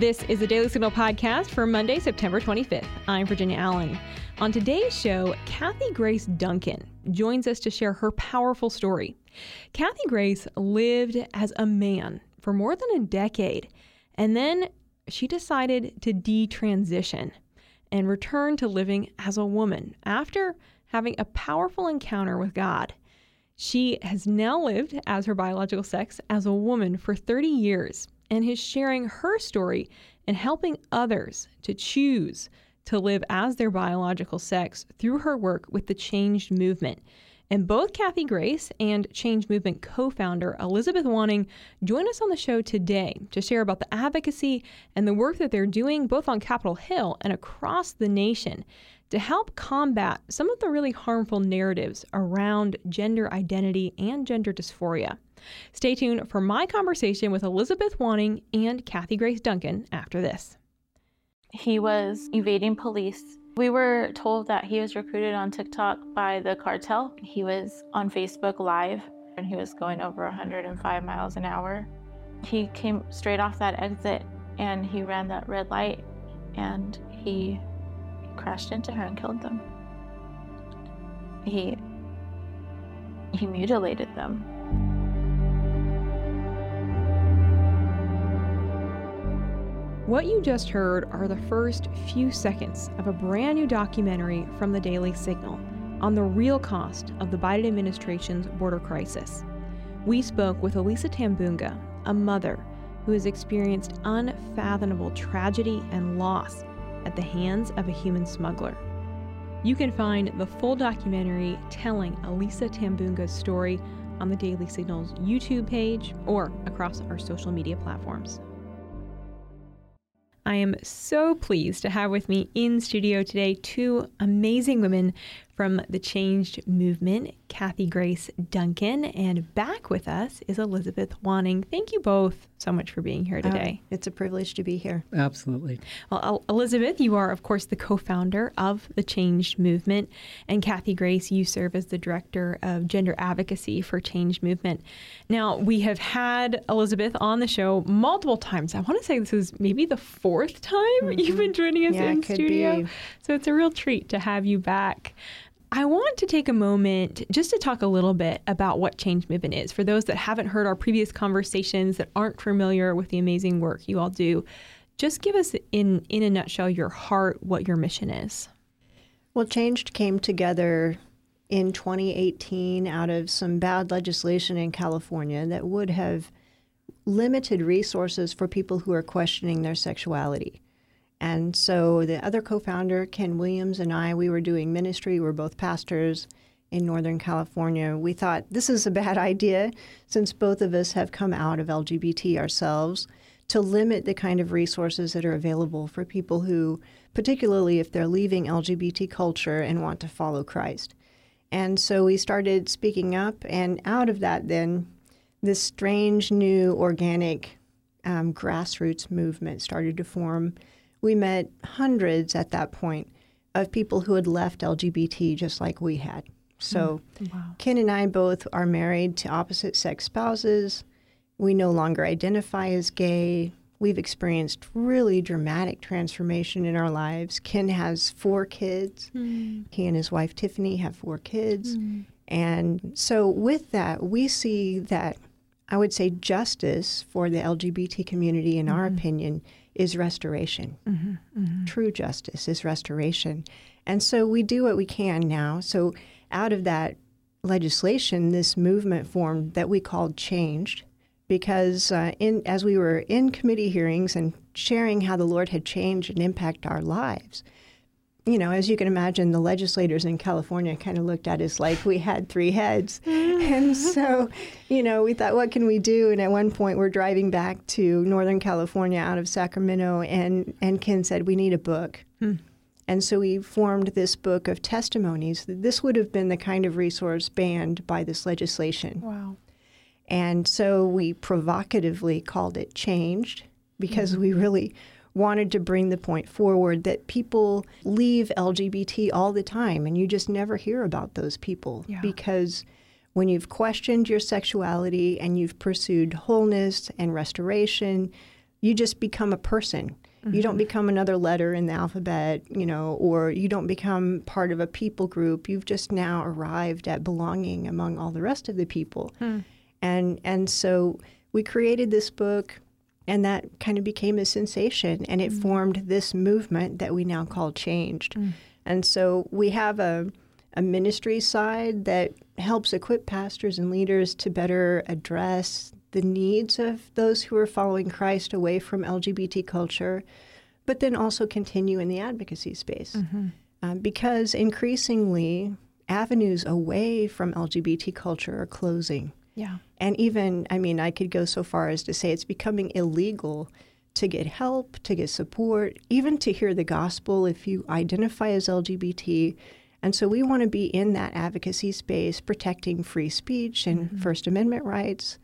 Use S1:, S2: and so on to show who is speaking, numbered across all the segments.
S1: This is the Daily Signal podcast for Monday, September 25th. I'm Virginia Allen. On today's show, Kathy Grace Duncan joins us to share her powerful story. Kathy Grace lived as a man for more than a decade, and then she decided to detransition and return to living as a woman after having a powerful encounter with God. She has now lived as her biological sex as a woman for 30 years and is sharing her story and helping others to choose to live as their biological sex through her work with the Changed Movement. And both Kathy Grace and Change Movement co founder Elizabeth Woning join us on the show today to share about the advocacy and the work that they're doing both on Capitol Hill and across the nation to help combat some of the really harmful narratives around gender identity and gender dysphoria. Stay tuned for my conversation with Elizabeth Woning and Kathy Grace Duncan after this.
S2: He was evading police. We were told that he was recruited on TikTok by the cartel. He was on Facebook Live and he was going over 105 miles an hour. He came straight off that exit and he ran that red light and he crashed into her and killed them. He he mutilated them.
S1: What you just heard are the first few seconds of a brand new documentary from the Daily Signal on the real cost of the Biden administration's border crisis. We spoke with Elisa Tambunga, a mother who has experienced unfathomable tragedy and loss at the hands of a human smuggler. You can find the full documentary telling Elisa Tambunga's story on the Daily Signal's YouTube page or across our social media platforms. I am so pleased to have with me in studio today two amazing women from the Changed Movement, Kathy Grace Duncan, and back with us is Elizabeth Woning. Thank you both so much for being here today.
S3: Uh, it's a privilege to be here.
S4: Absolutely.
S1: Well, Elizabeth, you are, of course, the co founder of the Changed Movement. And Kathy Grace, you serve as the director of gender advocacy for Changed Movement. Now, we have had Elizabeth on the show multiple times. I want to say this is maybe the fourth time mm-hmm. you've been joining us
S3: yeah,
S1: in studio.
S3: Be.
S1: So it's a real treat to have you back. I want to take a moment just to talk a little bit about what Change Movement is. For those that haven't heard our previous conversations, that aren't familiar with the amazing work you all do, just give us in in a nutshell your heart, what your mission is.
S3: Well, Changed came together in 2018 out of some bad legislation in California that would have limited resources for people who are questioning their sexuality. And so the other co founder, Ken Williams, and I, we were doing ministry. We are both pastors in Northern California. We thought this is a bad idea since both of us have come out of LGBT ourselves to limit the kind of resources that are available for people who, particularly if they're leaving LGBT culture and want to follow Christ. And so we started speaking up, and out of that, then this strange new organic um, grassroots movement started to form we met hundreds at that point of people who had left LGBT just like we had. So, mm, wow. Ken and I both are married to opposite sex spouses. We no longer identify as gay. We've experienced really dramatic transformation in our lives. Ken has four kids. Mm. He and his wife Tiffany have four kids. Mm. And so, with that, we see that I would say justice for the LGBT community, in mm-hmm. our opinion, is restoration. Mm-hmm, mm-hmm. True justice is restoration. And so we do what we can now. So out of that legislation, this movement formed that we called Changed, because uh, in, as we were in committee hearings and sharing how the Lord had changed and impacted our lives, you know, as you can imagine, the legislators in California kind of looked at us like we had three heads. and so, you know, we thought, what can we do? And at one point, we're driving back to Northern California out of Sacramento, and, and Ken said, we need a book. Hmm. And so we formed this book of testimonies. This would have been the kind of resource banned by this legislation.
S1: Wow.
S3: And so we provocatively called it Changed because mm-hmm. we really wanted to bring the point forward that people leave LGBT all the time and you just never hear about those people yeah. because when you've questioned your sexuality and you've pursued wholeness and restoration, you just become a person. You don't mm-hmm. become another letter in the alphabet, you know, or you don't become part of a people group. You've just now arrived at belonging among all the rest of the people. Hmm. And and so we created this book and that kind of became a sensation and it mm. formed this movement that we now call changed. Mm. And so we have a a ministry side that helps equip pastors and leaders to better address the needs of those who are following Christ away from LGBT culture, but then also continue in the advocacy space. Mm-hmm. Um, because increasingly, avenues away from LGBT culture are closing.
S1: Yeah.
S3: And even, I mean, I could go so far as to say it's becoming illegal to get help, to get support, even to hear the gospel if you identify as LGBT. And so we want to be in that advocacy space, protecting free speech and mm-hmm. First Amendment rights,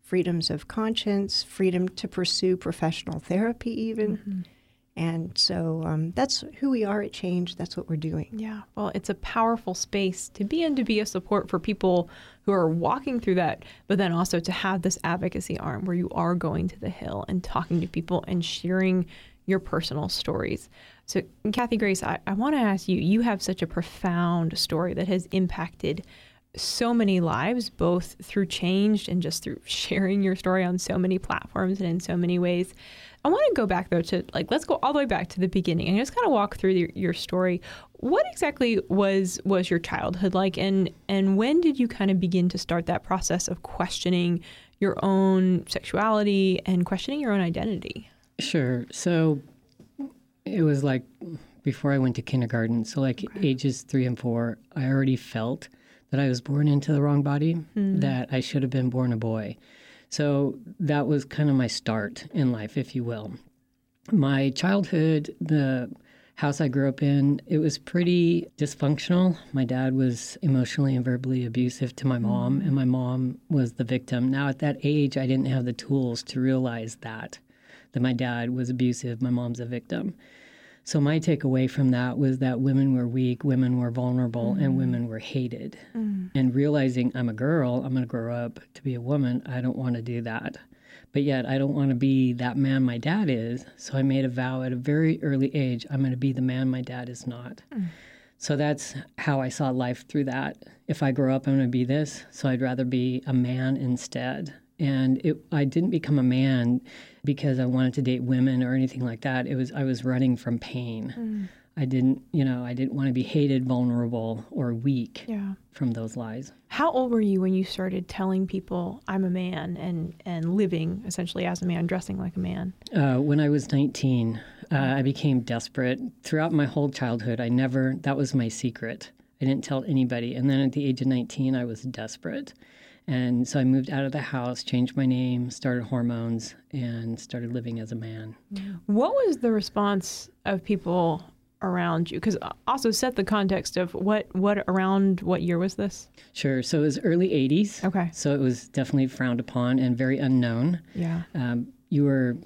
S3: freedoms of conscience, freedom to pursue professional therapy, even. Mm-hmm. And so um, that's who we are at Change. That's what we're doing.
S1: Yeah. Well, it's a powerful space to be in to be a support for people who are walking through that, but then also to have this advocacy arm where you are going to the Hill and talking to people and sharing your personal stories. So, Kathy Grace, I, I want to ask you you have such a profound story that has impacted so many lives, both through change and just through sharing your story on so many platforms and in so many ways. I want to go back though to like let's go all the way back to the beginning and just kind of walk through your, your story. What exactly was was your childhood like, and and when did you kind of begin to start that process of questioning your own sexuality and questioning your own identity?
S4: Sure. So it was like before I went to kindergarten. So, like ages three and four, I already felt that I was born into the wrong body, hmm. that I should have been born a boy. So, that was kind of my start in life, if you will. My childhood, the house I grew up in, it was pretty dysfunctional. My dad was emotionally and verbally abusive to my mom, mm. and my mom was the victim. Now, at that age, I didn't have the tools to realize that that my dad was abusive, my mom's a victim. So my takeaway from that was that women were weak, women were vulnerable, and mm. women were hated. Mm. And realizing I'm a girl, I'm going to grow up to be a woman, I don't want to do that. But yet I don't want to be that man my dad is. So I made a vow at a very early age, I'm going to be the man my dad is not. Mm. So that's how I saw life through that. If I grow up, I'm going to be this. So I'd rather be a man instead. And it, I didn't become a man because I wanted to date women or anything like that. It was I was running from pain. I didn't, you know, I didn't want to be hated, vulnerable, or weak
S1: Yeah.
S4: from those lies.
S1: How old were you when you started telling people I'm a man and and living essentially as a man, dressing like a man?
S4: Uh, when I was 19, uh, I became desperate. Throughout my whole childhood, I never, that was my secret. I didn't tell anybody. And then at the age of 19, I was desperate. And so I moved out of the house, changed my name, started hormones, and started living as a man.
S1: What was the response of people around you? Because also set the context of what what around what year was this?
S4: Sure. So it was early 80s.
S1: Okay.
S4: So it was definitely frowned upon and very unknown.
S1: Yeah.
S4: Um, you were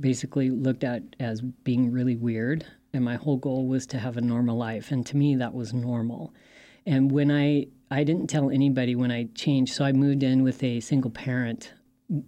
S4: basically looked at as being really weird. And my whole goal was to have a normal life. And to me, that was normal. And when I, I didn't tell anybody when I changed. So I moved in with a single parent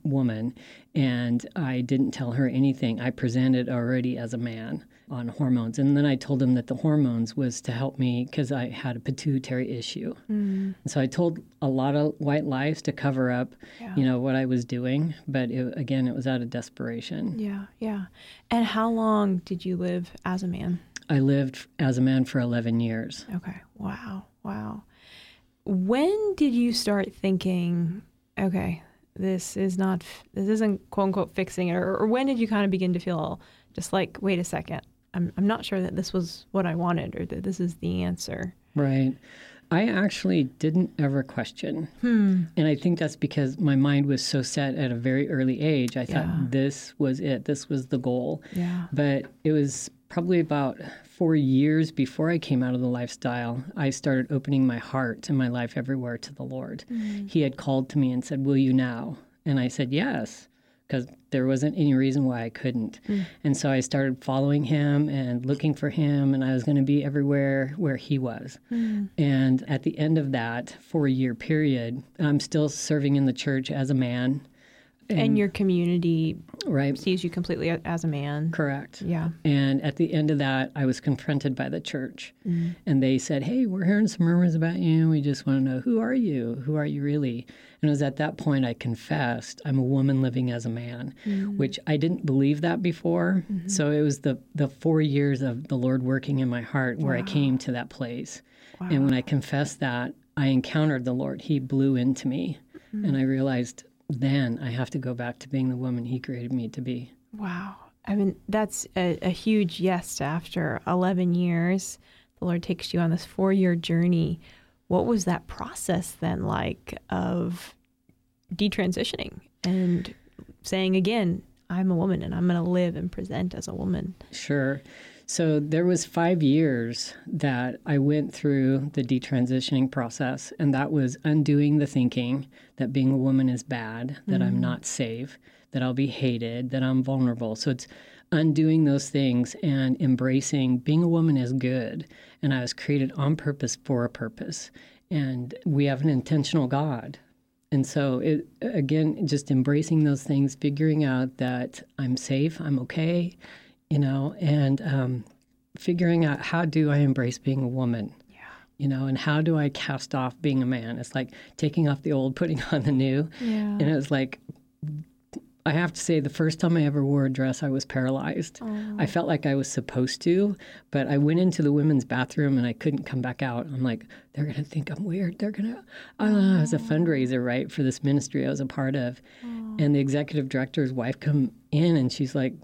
S4: woman and I didn't tell her anything. I presented already as a man on hormones. And then I told him that the hormones was to help me because I had a pituitary issue. And so I told a lot of white lies to cover up,
S1: Yeah.
S4: you know, what I was doing. But it, again, it was out of desperation.
S1: Yeah, yeah. And how long did you live as a man?
S4: I lived as a man for 11 years.
S1: Okay. Wow. Wow. When did you start thinking, okay, this is not, this isn't quote unquote fixing it? Or, or when did you kind of begin to feel just like, wait a second, I'm, I'm not sure that this was what I wanted or that this is the answer?
S4: Right. I actually didn't ever question. Hmm. And I think that's because my mind was so set at a very early age. I thought
S1: Yeah.
S4: this was it, this was the goal.
S1: Yeah.
S4: But it was probably about four years before I came out of the lifestyle, I started opening my heart and my life everywhere to the Lord. Mm-hmm. He had called to me and said, Will you now? And I said, Yes, because there wasn't any reason why I couldn't. Mm. And so I started following him and looking for him, and I was going to be everywhere where he was. Mm. And at the end of that four year period, I'm still serving in the church as a man
S1: And, your community
S4: right
S1: sees you completely as a man.
S4: correct
S1: Yeah.
S4: And at the end of that, I was confronted by the church.
S1: Mm-hmm.
S4: And they said, Hey, we're hearing some rumors about you. We just want to know who are you? Who are you really? And it was at that point I confessed I'm a woman living as a man,
S1: Mm-hmm.
S4: which I didn't believe that before. So it was the, the four years of the Lord working in my heart where I came to that place. And when I confessed that, I encountered the Lord. He blew into me.
S1: Mm-hmm.
S4: And I realized then I have to go back to being the woman He created me to be.
S1: Wow. I mean, that's a, a huge yes after 11 years. The Lord takes you on this four year journey. What was that process then like of detransitioning and saying again, I'm a woman and I'm going to live and present as a woman?
S4: Sure. So there was five years that I went through the detransitioning process, and that was undoing the thinking that being a woman is bad, that I'm mm. not safe, that I'll be hated, that I'm vulnerable. So it's undoing those things and embracing being a woman is good, and I was created on purpose for a purpose, and we have an intentional God. And so, it, again, just embracing those things, figuring out that I'm safe, I'm okay, you know, and um, figuring out how do I embrace being a woman,
S1: Yeah.
S4: you know, and how do I cast off being a man? It's like taking off the old, putting on the new.
S1: Yeah.
S4: And it was like, I have to say, the first time I ever wore a dress, I was paralyzed. I felt like I was supposed to, but I went into the women's bathroom and I couldn't come back out. I'm like, they're going to think I'm weird. They're going to, I don't know. I was a fundraiser, right, for this ministry I was a part of. And the executive director's wife come in and she's like,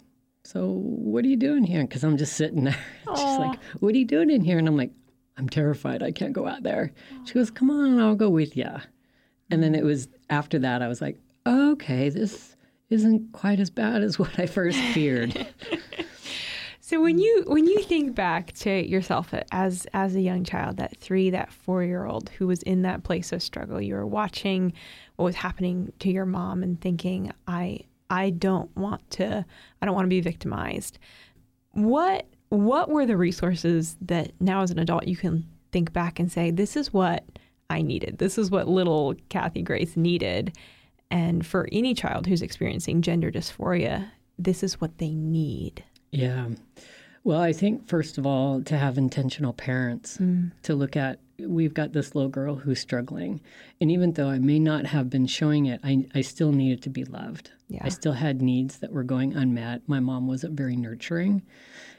S4: so what are you doing here? Because I'm just sitting there. She's like, what are you doing in here? And I'm like, I'm terrified. I can't go out there. She goes, come on, I'll go with you. And then it was after that, I was like, okay, this isn't quite as bad as what I first feared.
S1: So when you when you think back to yourself as as a young child, that three, that four year old who was in that place of struggle, you were watching what was happening to your mom and thinking, I I don't want to I don't want to be victimized. What what were the resources that now as an adult you can think back and say, this is what I needed. This is what little Kathy Grace needed. And for any child who's experiencing gender dysphoria, this is what they need.
S4: Yeah. Well, I think, first of all, to have intentional parents mm. to look at, we've got this little girl who's struggling. And even though I may not have been showing it, I, I still needed to be loved.
S1: Yeah.
S4: I still had needs that were going unmet. My mom wasn't very nurturing.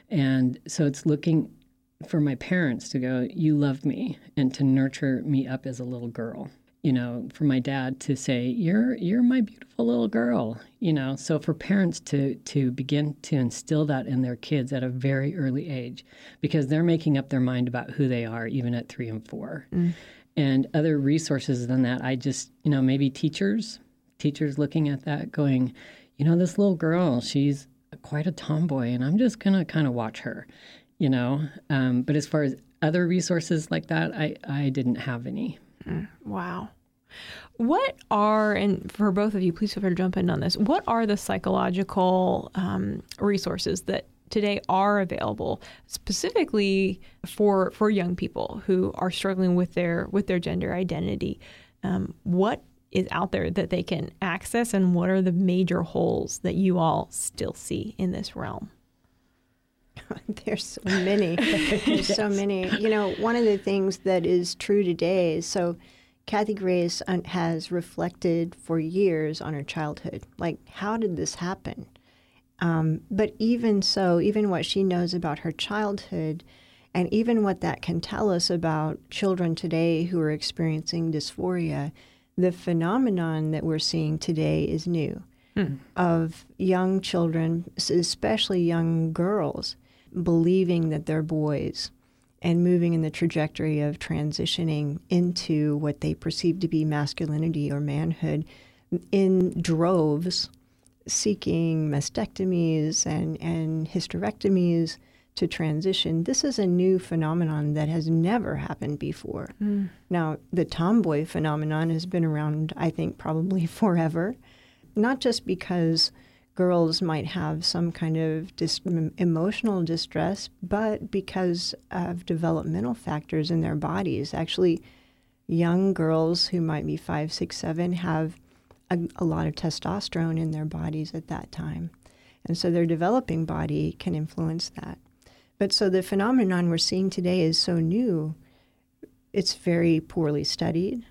S4: And so it's looking for my parents to go, You love me, and to nurture me up as a little girl. You know, for my dad to say, You're you're my beautiful little girl, you know. So for parents to to begin to instill that in their kids at a very early age, because they're making up their mind about who they are even at three and four. Mm. And other resources than that, I just, you know, maybe teachers, teachers looking at that going, you know, this little girl, she's quite a tomboy, and I'm just gonna kind of watch her, you know. Um, but as far as other resources like that, I I didn't have any.
S1: Wow. What are, and for both of you, please feel free to jump in on this. What are the psychological um, resources that today are available specifically for for young people who are struggling with their with their gender identity? Um, what is out there that they can access, and what are the major holes that you all still see in this realm?
S3: There's so many. There's so many. You know, one of the things that is true today is so Kathy Grace has reflected for years on her childhood. Like, how did this happen? Um, but even so, even what she knows about her childhood, and even what that can tell us about children today who are experiencing dysphoria, the phenomenon that we're seeing today is new. Hmm. Of young children, especially young girls, believing that they're boys and moving in the trajectory of transitioning into what they perceive to be masculinity or manhood in droves, seeking mastectomies and, and hysterectomies to transition. This is a new phenomenon that has never happened before. Mm. Now, the tomboy phenomenon has been around, I think, probably forever not just because girls might have some kind of dis- emotional distress, but because of developmental factors in their bodies. Actually, young girls who might be five, six, seven have a, a lot of testosterone in their bodies at that time. And so their developing body can influence that. But so the phenomenon we're seeing today is so new, it's very poorly studied.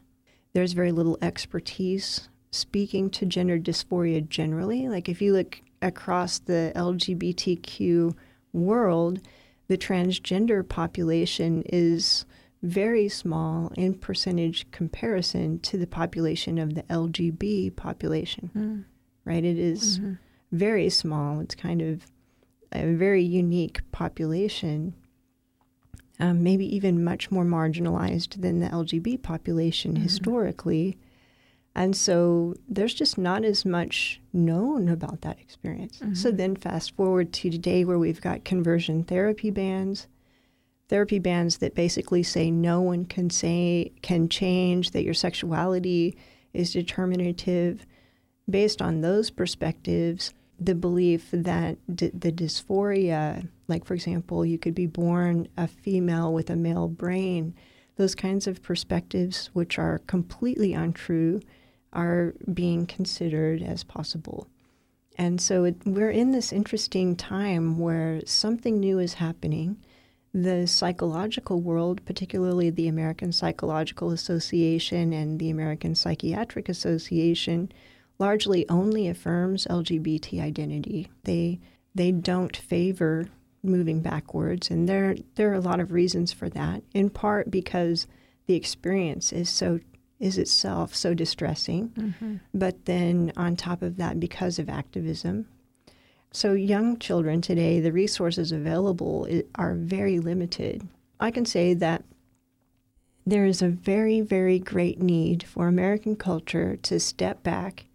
S3: There's very little expertise speaking to gender dysphoria generally. Like if you look across the LGBTQ world, the transgender population is very small in percentage comparison to the population of the LGB population. Mm. Right? It is mm-hmm. very small. It's kind of a very unique population, um, maybe even much more marginalized than the LGB population mm-hmm. historically. And so there's just not as much known about that experience. Mm-hmm. So then fast forward to today where we've got conversion therapy bans, therapy bans that basically say no one can say can change that your sexuality is determinative based on those perspectives the belief that d- the dysphoria, like for example, you could be born a female with a male brain, those kinds of perspectives, which are completely untrue, are being considered as possible. And so it, we're in this interesting time where something new is happening. The psychological world, particularly the American Psychological Association and the American Psychiatric Association, largely only affirms LGBT identity. They they don't favor moving backwards, and there there are a lot of reasons for that. In part because the experience is so is itself so distressing, mm-hmm. but then on top of that, because of activism. So young children today, the resources available are very limited. I can say that there is a very, very great need for American culture to step back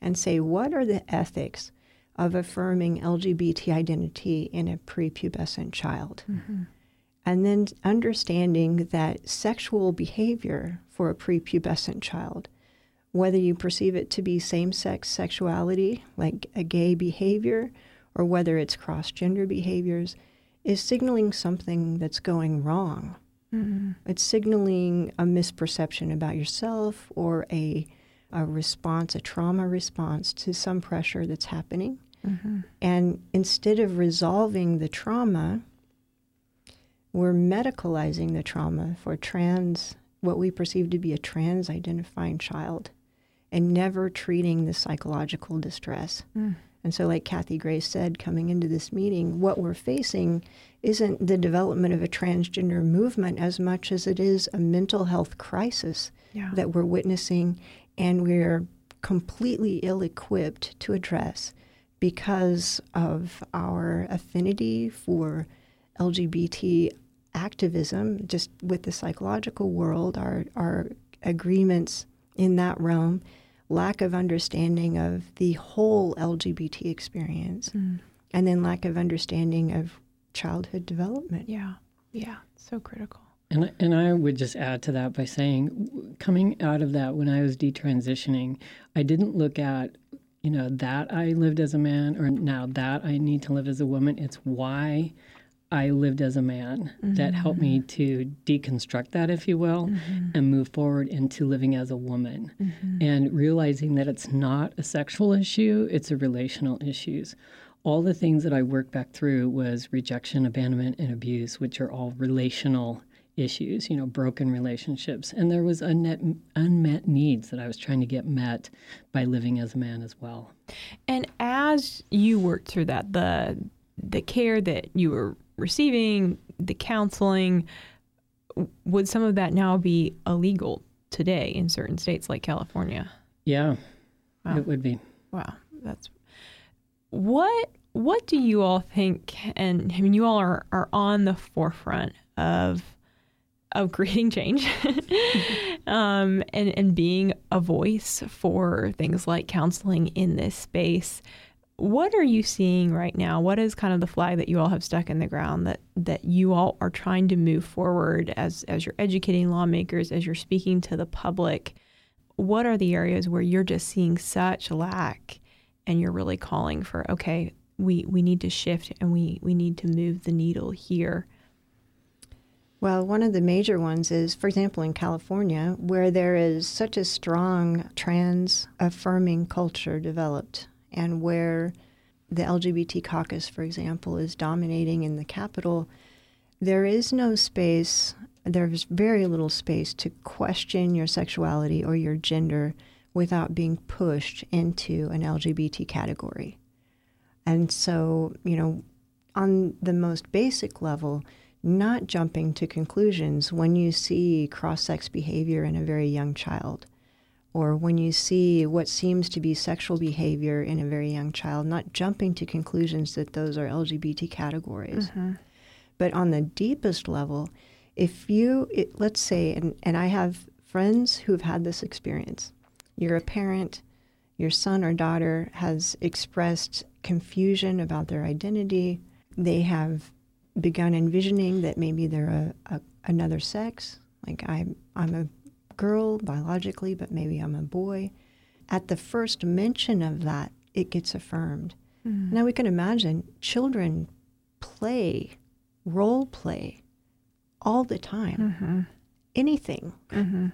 S3: and say, what are the ethics of affirming LGBT identity in a prepubescent child? Mm-hmm. And then understanding that sexual behavior for a prepubescent child, whether you perceive it to be same sex sexuality, like a gay behavior, or whether it's cross gender behaviors, is signaling something that's going wrong. Mm-hmm. It's signaling a misperception about yourself or a a response, a trauma response to some pressure that's happening. Mm-hmm. And instead of resolving the trauma, we're medicalizing the trauma for trans, what we perceive to be a trans identifying child, and never treating the psychological distress. Mm. And so, like Kathy Grace said coming into this meeting, what we're facing isn't the development of a transgender movement as much as it is a mental health crisis yeah. that we're witnessing and we're completely ill equipped to address because of our affinity for LGBT activism, just with the psychological world, our, our agreements in that realm, lack of understanding of the whole LGBT experience, mm. and then lack of understanding of childhood development.
S1: Yeah, yeah, so critical.
S4: And and I would just add to that by saying, coming out of that when I was detransitioning, I didn't look at, you know, that I lived as a man or now that I need to live as a woman. It's why I lived as a man mm-hmm. that helped me to deconstruct that, if you will, mm-hmm. and move forward into living as a woman mm-hmm. and realizing that it's not a sexual issue, it's a relational issues all the things that I worked back through was rejection, abandonment, and abuse, which are all relational issues, you know, broken relationships. And there was unmet, unmet needs that I was trying to get met by living as a man as well.
S1: And as you worked through that, the the care that you were receiving, the counseling, would some of that now be illegal today in certain states like California?
S4: Yeah, wow. it would be.
S1: Wow, that's what. What do you all think? And I mean, you all are, are on the forefront of of creating change um, and, and being a voice for things like counseling in this space. What are you seeing right now? What is kind of the flag that you all have stuck in the ground that, that you all are trying to move forward as, as you're educating lawmakers, as you're speaking to the public? What are the areas where you're just seeing such lack and you're really calling for, okay, we, we need to shift and we, we need to move the needle here?
S3: Well, one of the major ones is, for example, in California, where there is such a strong trans affirming culture developed, and where the LGBT caucus, for example, is dominating in the capital, there is no space, there's very little space to question your sexuality or your gender without being pushed into an LGBT category. And so, you know, on the most basic level, not jumping to conclusions when you see cross sex behavior in a very young child, or when you see what seems to be sexual behavior in a very young child, not jumping to conclusions that those are LGBT categories. Mm-hmm. But on the deepest level, if you, it, let's say, and, and I have friends who've had this experience, you're a parent, your son or daughter has expressed confusion about their identity, they have begun envisioning that maybe they're a, a another sex, like I'm, I'm a girl biologically, but maybe I'm a boy. At the first mention of that, it gets affirmed. Mm. Now we can imagine children play, role play all the time. Mm-hmm. Anything. Mm-hmm.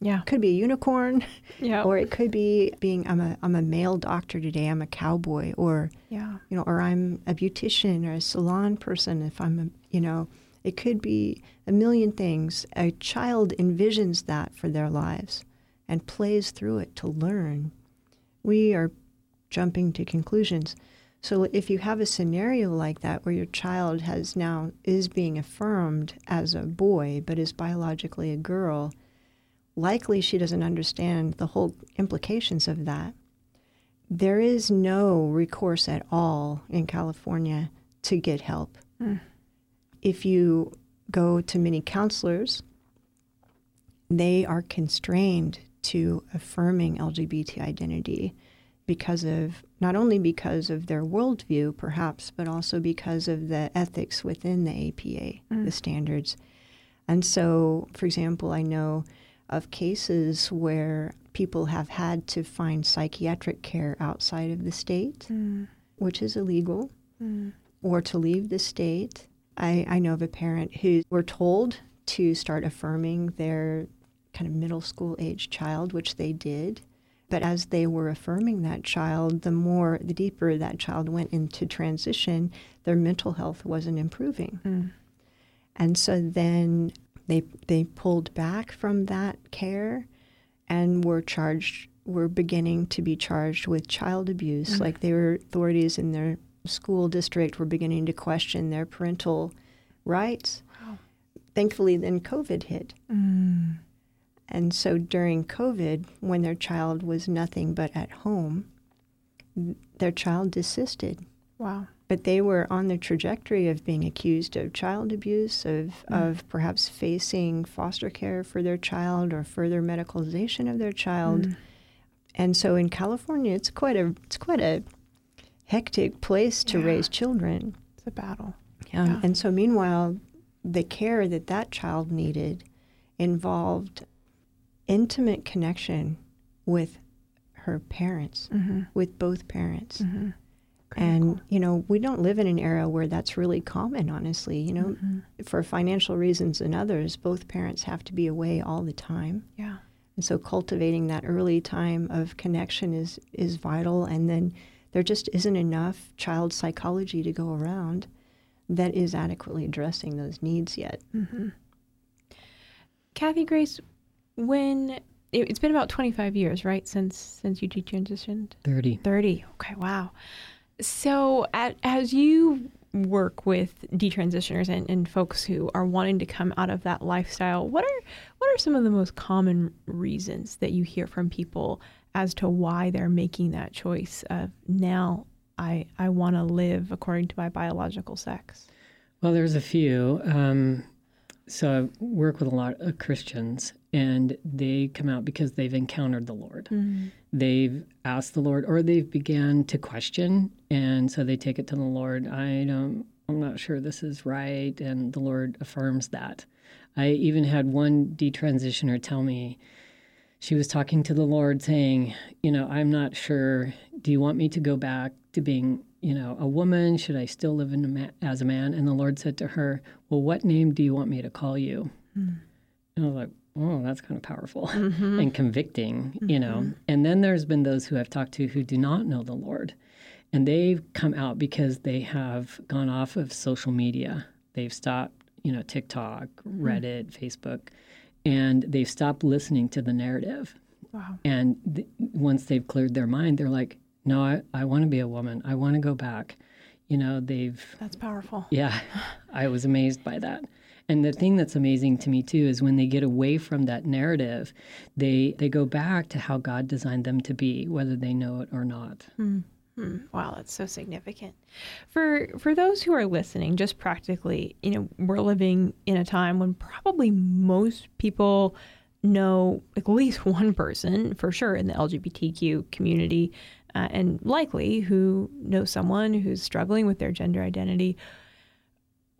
S1: Yeah.
S3: Could be a unicorn.
S1: Yeah.
S3: Or it could be being I'm a I'm a male doctor today, I'm a cowboy or
S1: yeah.
S3: you know, or I'm a beautician or a salon person if I'm a you know, it could be a million things. A child envisions that for their lives and plays through it to learn. We are jumping to conclusions. So if you have a scenario like that where your child has now is being affirmed as a boy but is biologically a girl, likely she doesn't understand the whole implications of that. There is no recourse at all in California to get help. Mm. If you go to many counselors, they are constrained to affirming LGBT identity because of not only because of their worldview, perhaps, but also because of the ethics within the APA, mm. the standards. And so, for example, I know of cases where people have had to find psychiatric care outside of the state, mm. which is illegal, mm. or to leave the state. I, I know of a parent who were told to start affirming their kind of middle school age child, which they did. But as they were affirming that child, the more, the deeper that child went into transition, their mental health wasn't improving. Mm. And so then they they pulled back from that care and were charged were beginning to be charged with child abuse. Mm-hmm. Like their authorities in their school district were beginning to question their parental rights. Wow. Thankfully, then COVID hit. Mm. And so during COVID, when their child was nothing but at home, their child desisted.
S1: Wow
S3: but they were on the trajectory of being accused of child abuse, of, mm. of perhaps facing foster care for their child or further medicalization of their child. Mm. And so in California, it's quite a it's quite a hectic place to yeah. raise children.
S1: It's a battle.
S3: Um, yeah. And so meanwhile, the care that that child needed involved intimate connection with her parents, mm-hmm. with both parents. Mm-hmm and you know we don't live in an era where that's really common honestly you know? Mm-hmm. for financial reasons and others both parents have to be away all the time.
S1: Yeah.
S3: And so cultivating that early time of connection is is vital. And then there just isn't enough child psychology to go around that is adequately addressing those needs yet. Mm-hmm.
S1: kathy grace when it's been about 25 years right since since you transitioned?
S4: 30
S1: 30 okay wow so, at, as you work with detransitioners and, and folks who are wanting to come out of that lifestyle, what are what are some of the most common reasons that you hear from people as to why they're making that choice of now I I want to live according to my biological sex?
S4: Well, there's a few. Um, so I work with a lot of Christians, and they come out because they've encountered the Lord. Mm-hmm. They've asked the Lord, or they've began to question, and so they take it to the Lord. I don't. I'm not sure this is right, and the Lord affirms that. I even had one detransitioner tell me she was talking to the Lord, saying, "You know, I'm not sure. do you want me to go back to being, you know, a woman? Should I still live in a ma- as a man? And the Lord said to her, Well, what name do you want me to call you? And I was like, Oh, that's kind of powerful mm-hmm. and convicting, you know. Mm-hmm. And then there's been those who I've talked to who do not know the Lord. And they've come out because they have gone off of social media. They've stopped, you know, TikTok, mm-hmm. Reddit, Facebook, and they've stopped listening to the narrative.
S1: Wow.
S4: And th- once they've cleared their mind, they're like, no, I, I want to be a woman. I want to go back. You know, they've,
S1: That's powerful.
S4: yeah, I was amazed by that. And the thing that's amazing to me too is when they get away from that narrative, they they go back to how God designed them to be, whether they know it or not.
S1: Wow, that's so significant. For for those who are listening, just practically, you know, we're living in a time when probably most people know at least one person for sure in the LGBTQ community, uh, and likely who knows someone who's struggling with their gender identity.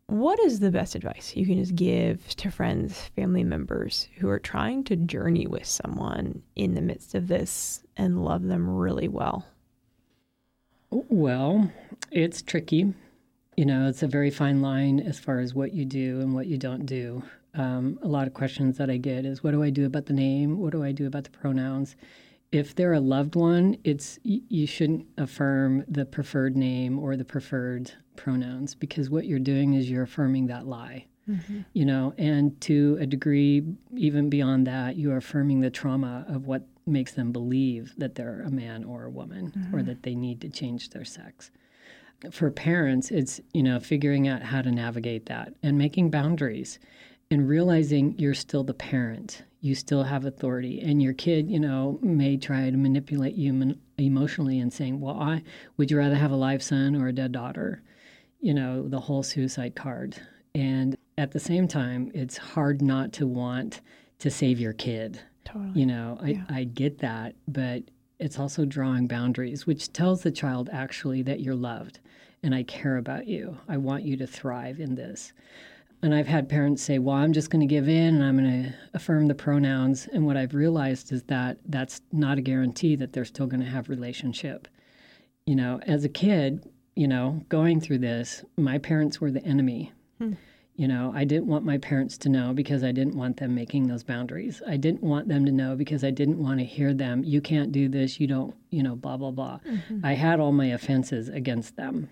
S1: What is the best advice you can just give to friends, family members who are trying to journey with someone in the midst of this and love them really well?
S4: Well, it's tricky. You know, it's a very fine line as far as what you do and what you don't do. Um, a lot of questions that I get is what do I do about the name? What do I do about the pronouns? If they're a loved one, it's you shouldn't affirm the preferred name or the preferred pronouns because what you're doing is you're affirming that lie. Mm-hmm. You know, and to a degree, even beyond that, you are affirming the trauma of what makes them believe that they're a man or a woman or mm-hmm. that they need to change their sex for parents, it's you know figuring out how to navigate that and making boundaries, and realizing you're still the parent. You still have authority, and your kid, you know, may try to manipulate you emotionally and saying, "Well, I would you rather have a live son or a dead daughter?" You know, the whole suicide card. And at the same time, it's hard not to want to save your kid.
S1: Totally.
S4: You know, I, I get that, but it's also drawing boundaries, which tells the child actually that you're loved and I care about you. I want you to thrive in this. And I've had parents say, well, I'm just going to give in and I'm going to affirm the pronouns. And what I've realized is that that's not a guarantee that they're still going to have relationship. You know, as a kid, you know, going through this, my parents were the enemy. Hmm. You know, I didn't want my parents to know because I didn't want them making those boundaries. I didn't want them to know because I didn't want to hear them, you can't do this, you don't, you know, blah, blah, blah. Mm-hmm. I had all my offenses against them.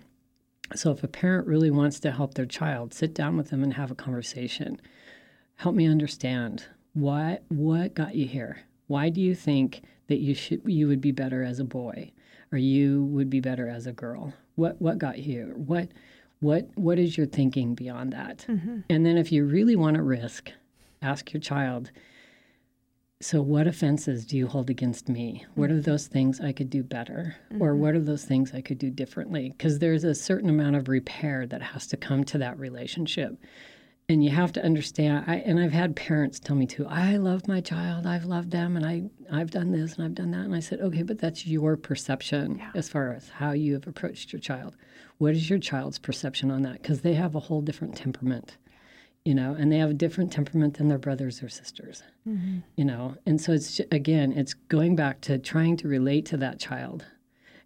S4: So if a parent really wants to help their child, sit down with them and have a conversation. Help me understand what what got you here. Why do you think that you should you would be better as a boy or you would be better as a girl? What what got you? What what what is your thinking beyond that? Mm-hmm. And then if you really want to risk, ask your child, so, what offenses do you hold against me? What are mm-hmm. those things I could do better? Or mm-hmm. what are those things I could do differently? Because there's a certain amount of repair that has to come to that relationship. And you have to understand, I, and I've had parents tell me too, I love my child, I've loved them, and I, I've done this and I've done that. And I said, okay, but that's your perception as far as how you have approached your child. What is your child's perception on that? Because they have a whole different temperament you know, and they have a different temperament than their brothers or sisters, mm-hmm. you know. And so it's again, it's going back to trying to relate to that child,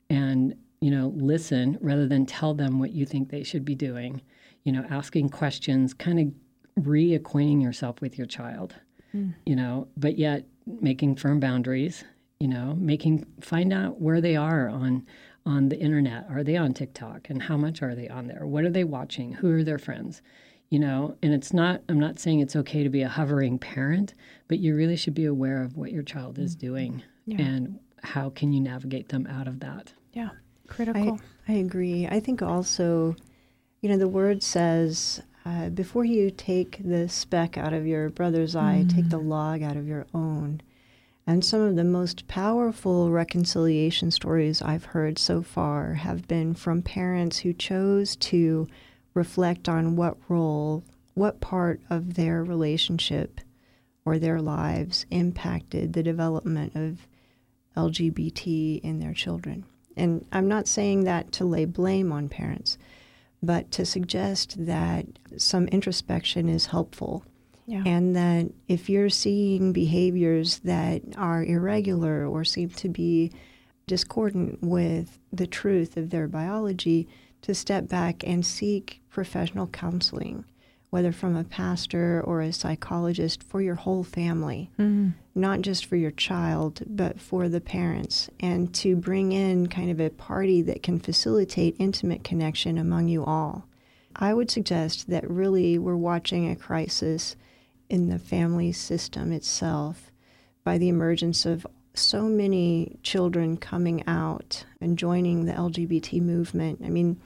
S4: and you know, listen rather than tell them what you think they should be doing. You know, asking questions, kind of reacquainting yourself with your child, mm. you know, but yet making firm boundaries. You know, making find out where they are on on the internet. Are they on TikTok, and how much are they on there? What are they watching? Who are their friends? You know and it's not i'm not saying it's okay to be a hovering parent but you really should be aware of what your child is doing and how can you navigate them out of that
S1: Yeah. Critical.
S3: I agree. I think also, you know, the word says, uh, before you take the speck out of your brother's eye, take the log out of your own. And some of the most powerful reconciliation stories I've heard so far have been from parents who chose to reflect on what role, what part of their relationship or their lives impacted the development of LGBT in their children. And I'm not saying that to lay blame on parents, but to suggest that some introspection is helpful.
S1: Yeah.
S3: And that if you're seeing behaviors that are irregular or seem to be discordant with the truth of their biology to step back and seek professional counseling, whether from a pastor or a psychologist for your whole family, mm-hmm. not just for your child, but for the parents, and to bring in kind of a party that can facilitate intimate connection among you all. I would suggest that really we're watching a crisis in the family system itself by the emergence of so many children coming out and joining the LGBT movement. I mean,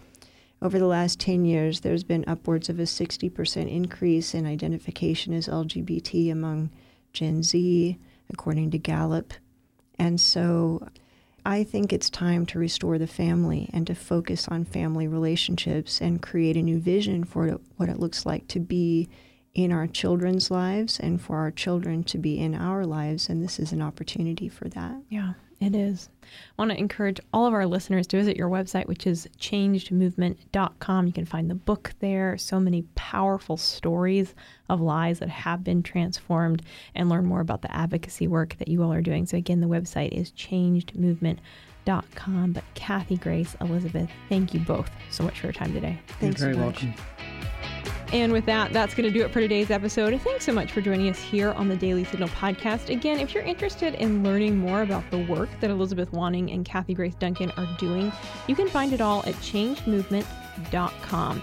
S3: over the last 10 years, there's been upwards of a 60% increase in identification as LGBT among Gen Z, according to Gallup. And so I think it's time to restore the family and to focus on family relationships and create a new vision for what it looks like to be in our children's lives and for our children to be in our lives. And this is an opportunity for that.
S1: Yeah, it is. I want to encourage all of our listeners to visit your website, which is changedmovement.com. You can find the book there, so many powerful stories of lives that have been transformed, and learn more about the advocacy work that you all are doing. So, again, the website is changedmovement.com. But Kathy, Grace, Elizabeth, thank you both so much for your time today.
S3: Thanks
S4: You're very
S3: so much.
S4: welcome.
S1: And with that, that's going to do it for today's episode. Thanks so much for joining us here on the Daily Signal podcast. Again, if you're interested in learning more about the work that Elizabeth Woning and Kathy Grace Duncan are doing, you can find it all at changedmovement.com.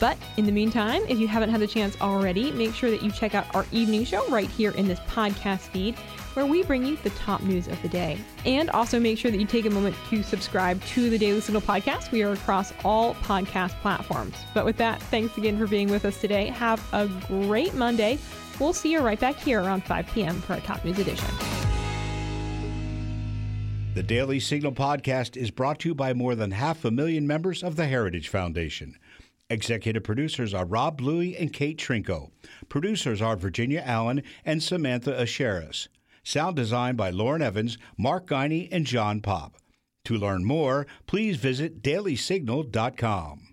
S1: But in the meantime, if you haven't had the chance already, make sure that you check out our evening show right here in this podcast feed, where we bring you the top news of the day. And also make sure that you take a moment to subscribe to the Daily Signal podcast. We are across all podcast platforms. But with that, thanks again for being with us today. Have a great Monday. We'll see you right back here around 5 p.m. for our top news edition.
S5: The Daily Signal podcast is brought to you by more than half a million members of the Heritage Foundation. Executive producers are Rob Bluey and Kate Trinko. Producers are Virginia Allen and Samantha Aschieris. Sound design by Lauren Evans, Mark Geiny, and John Pop. To learn more, please visit dailysignal.com.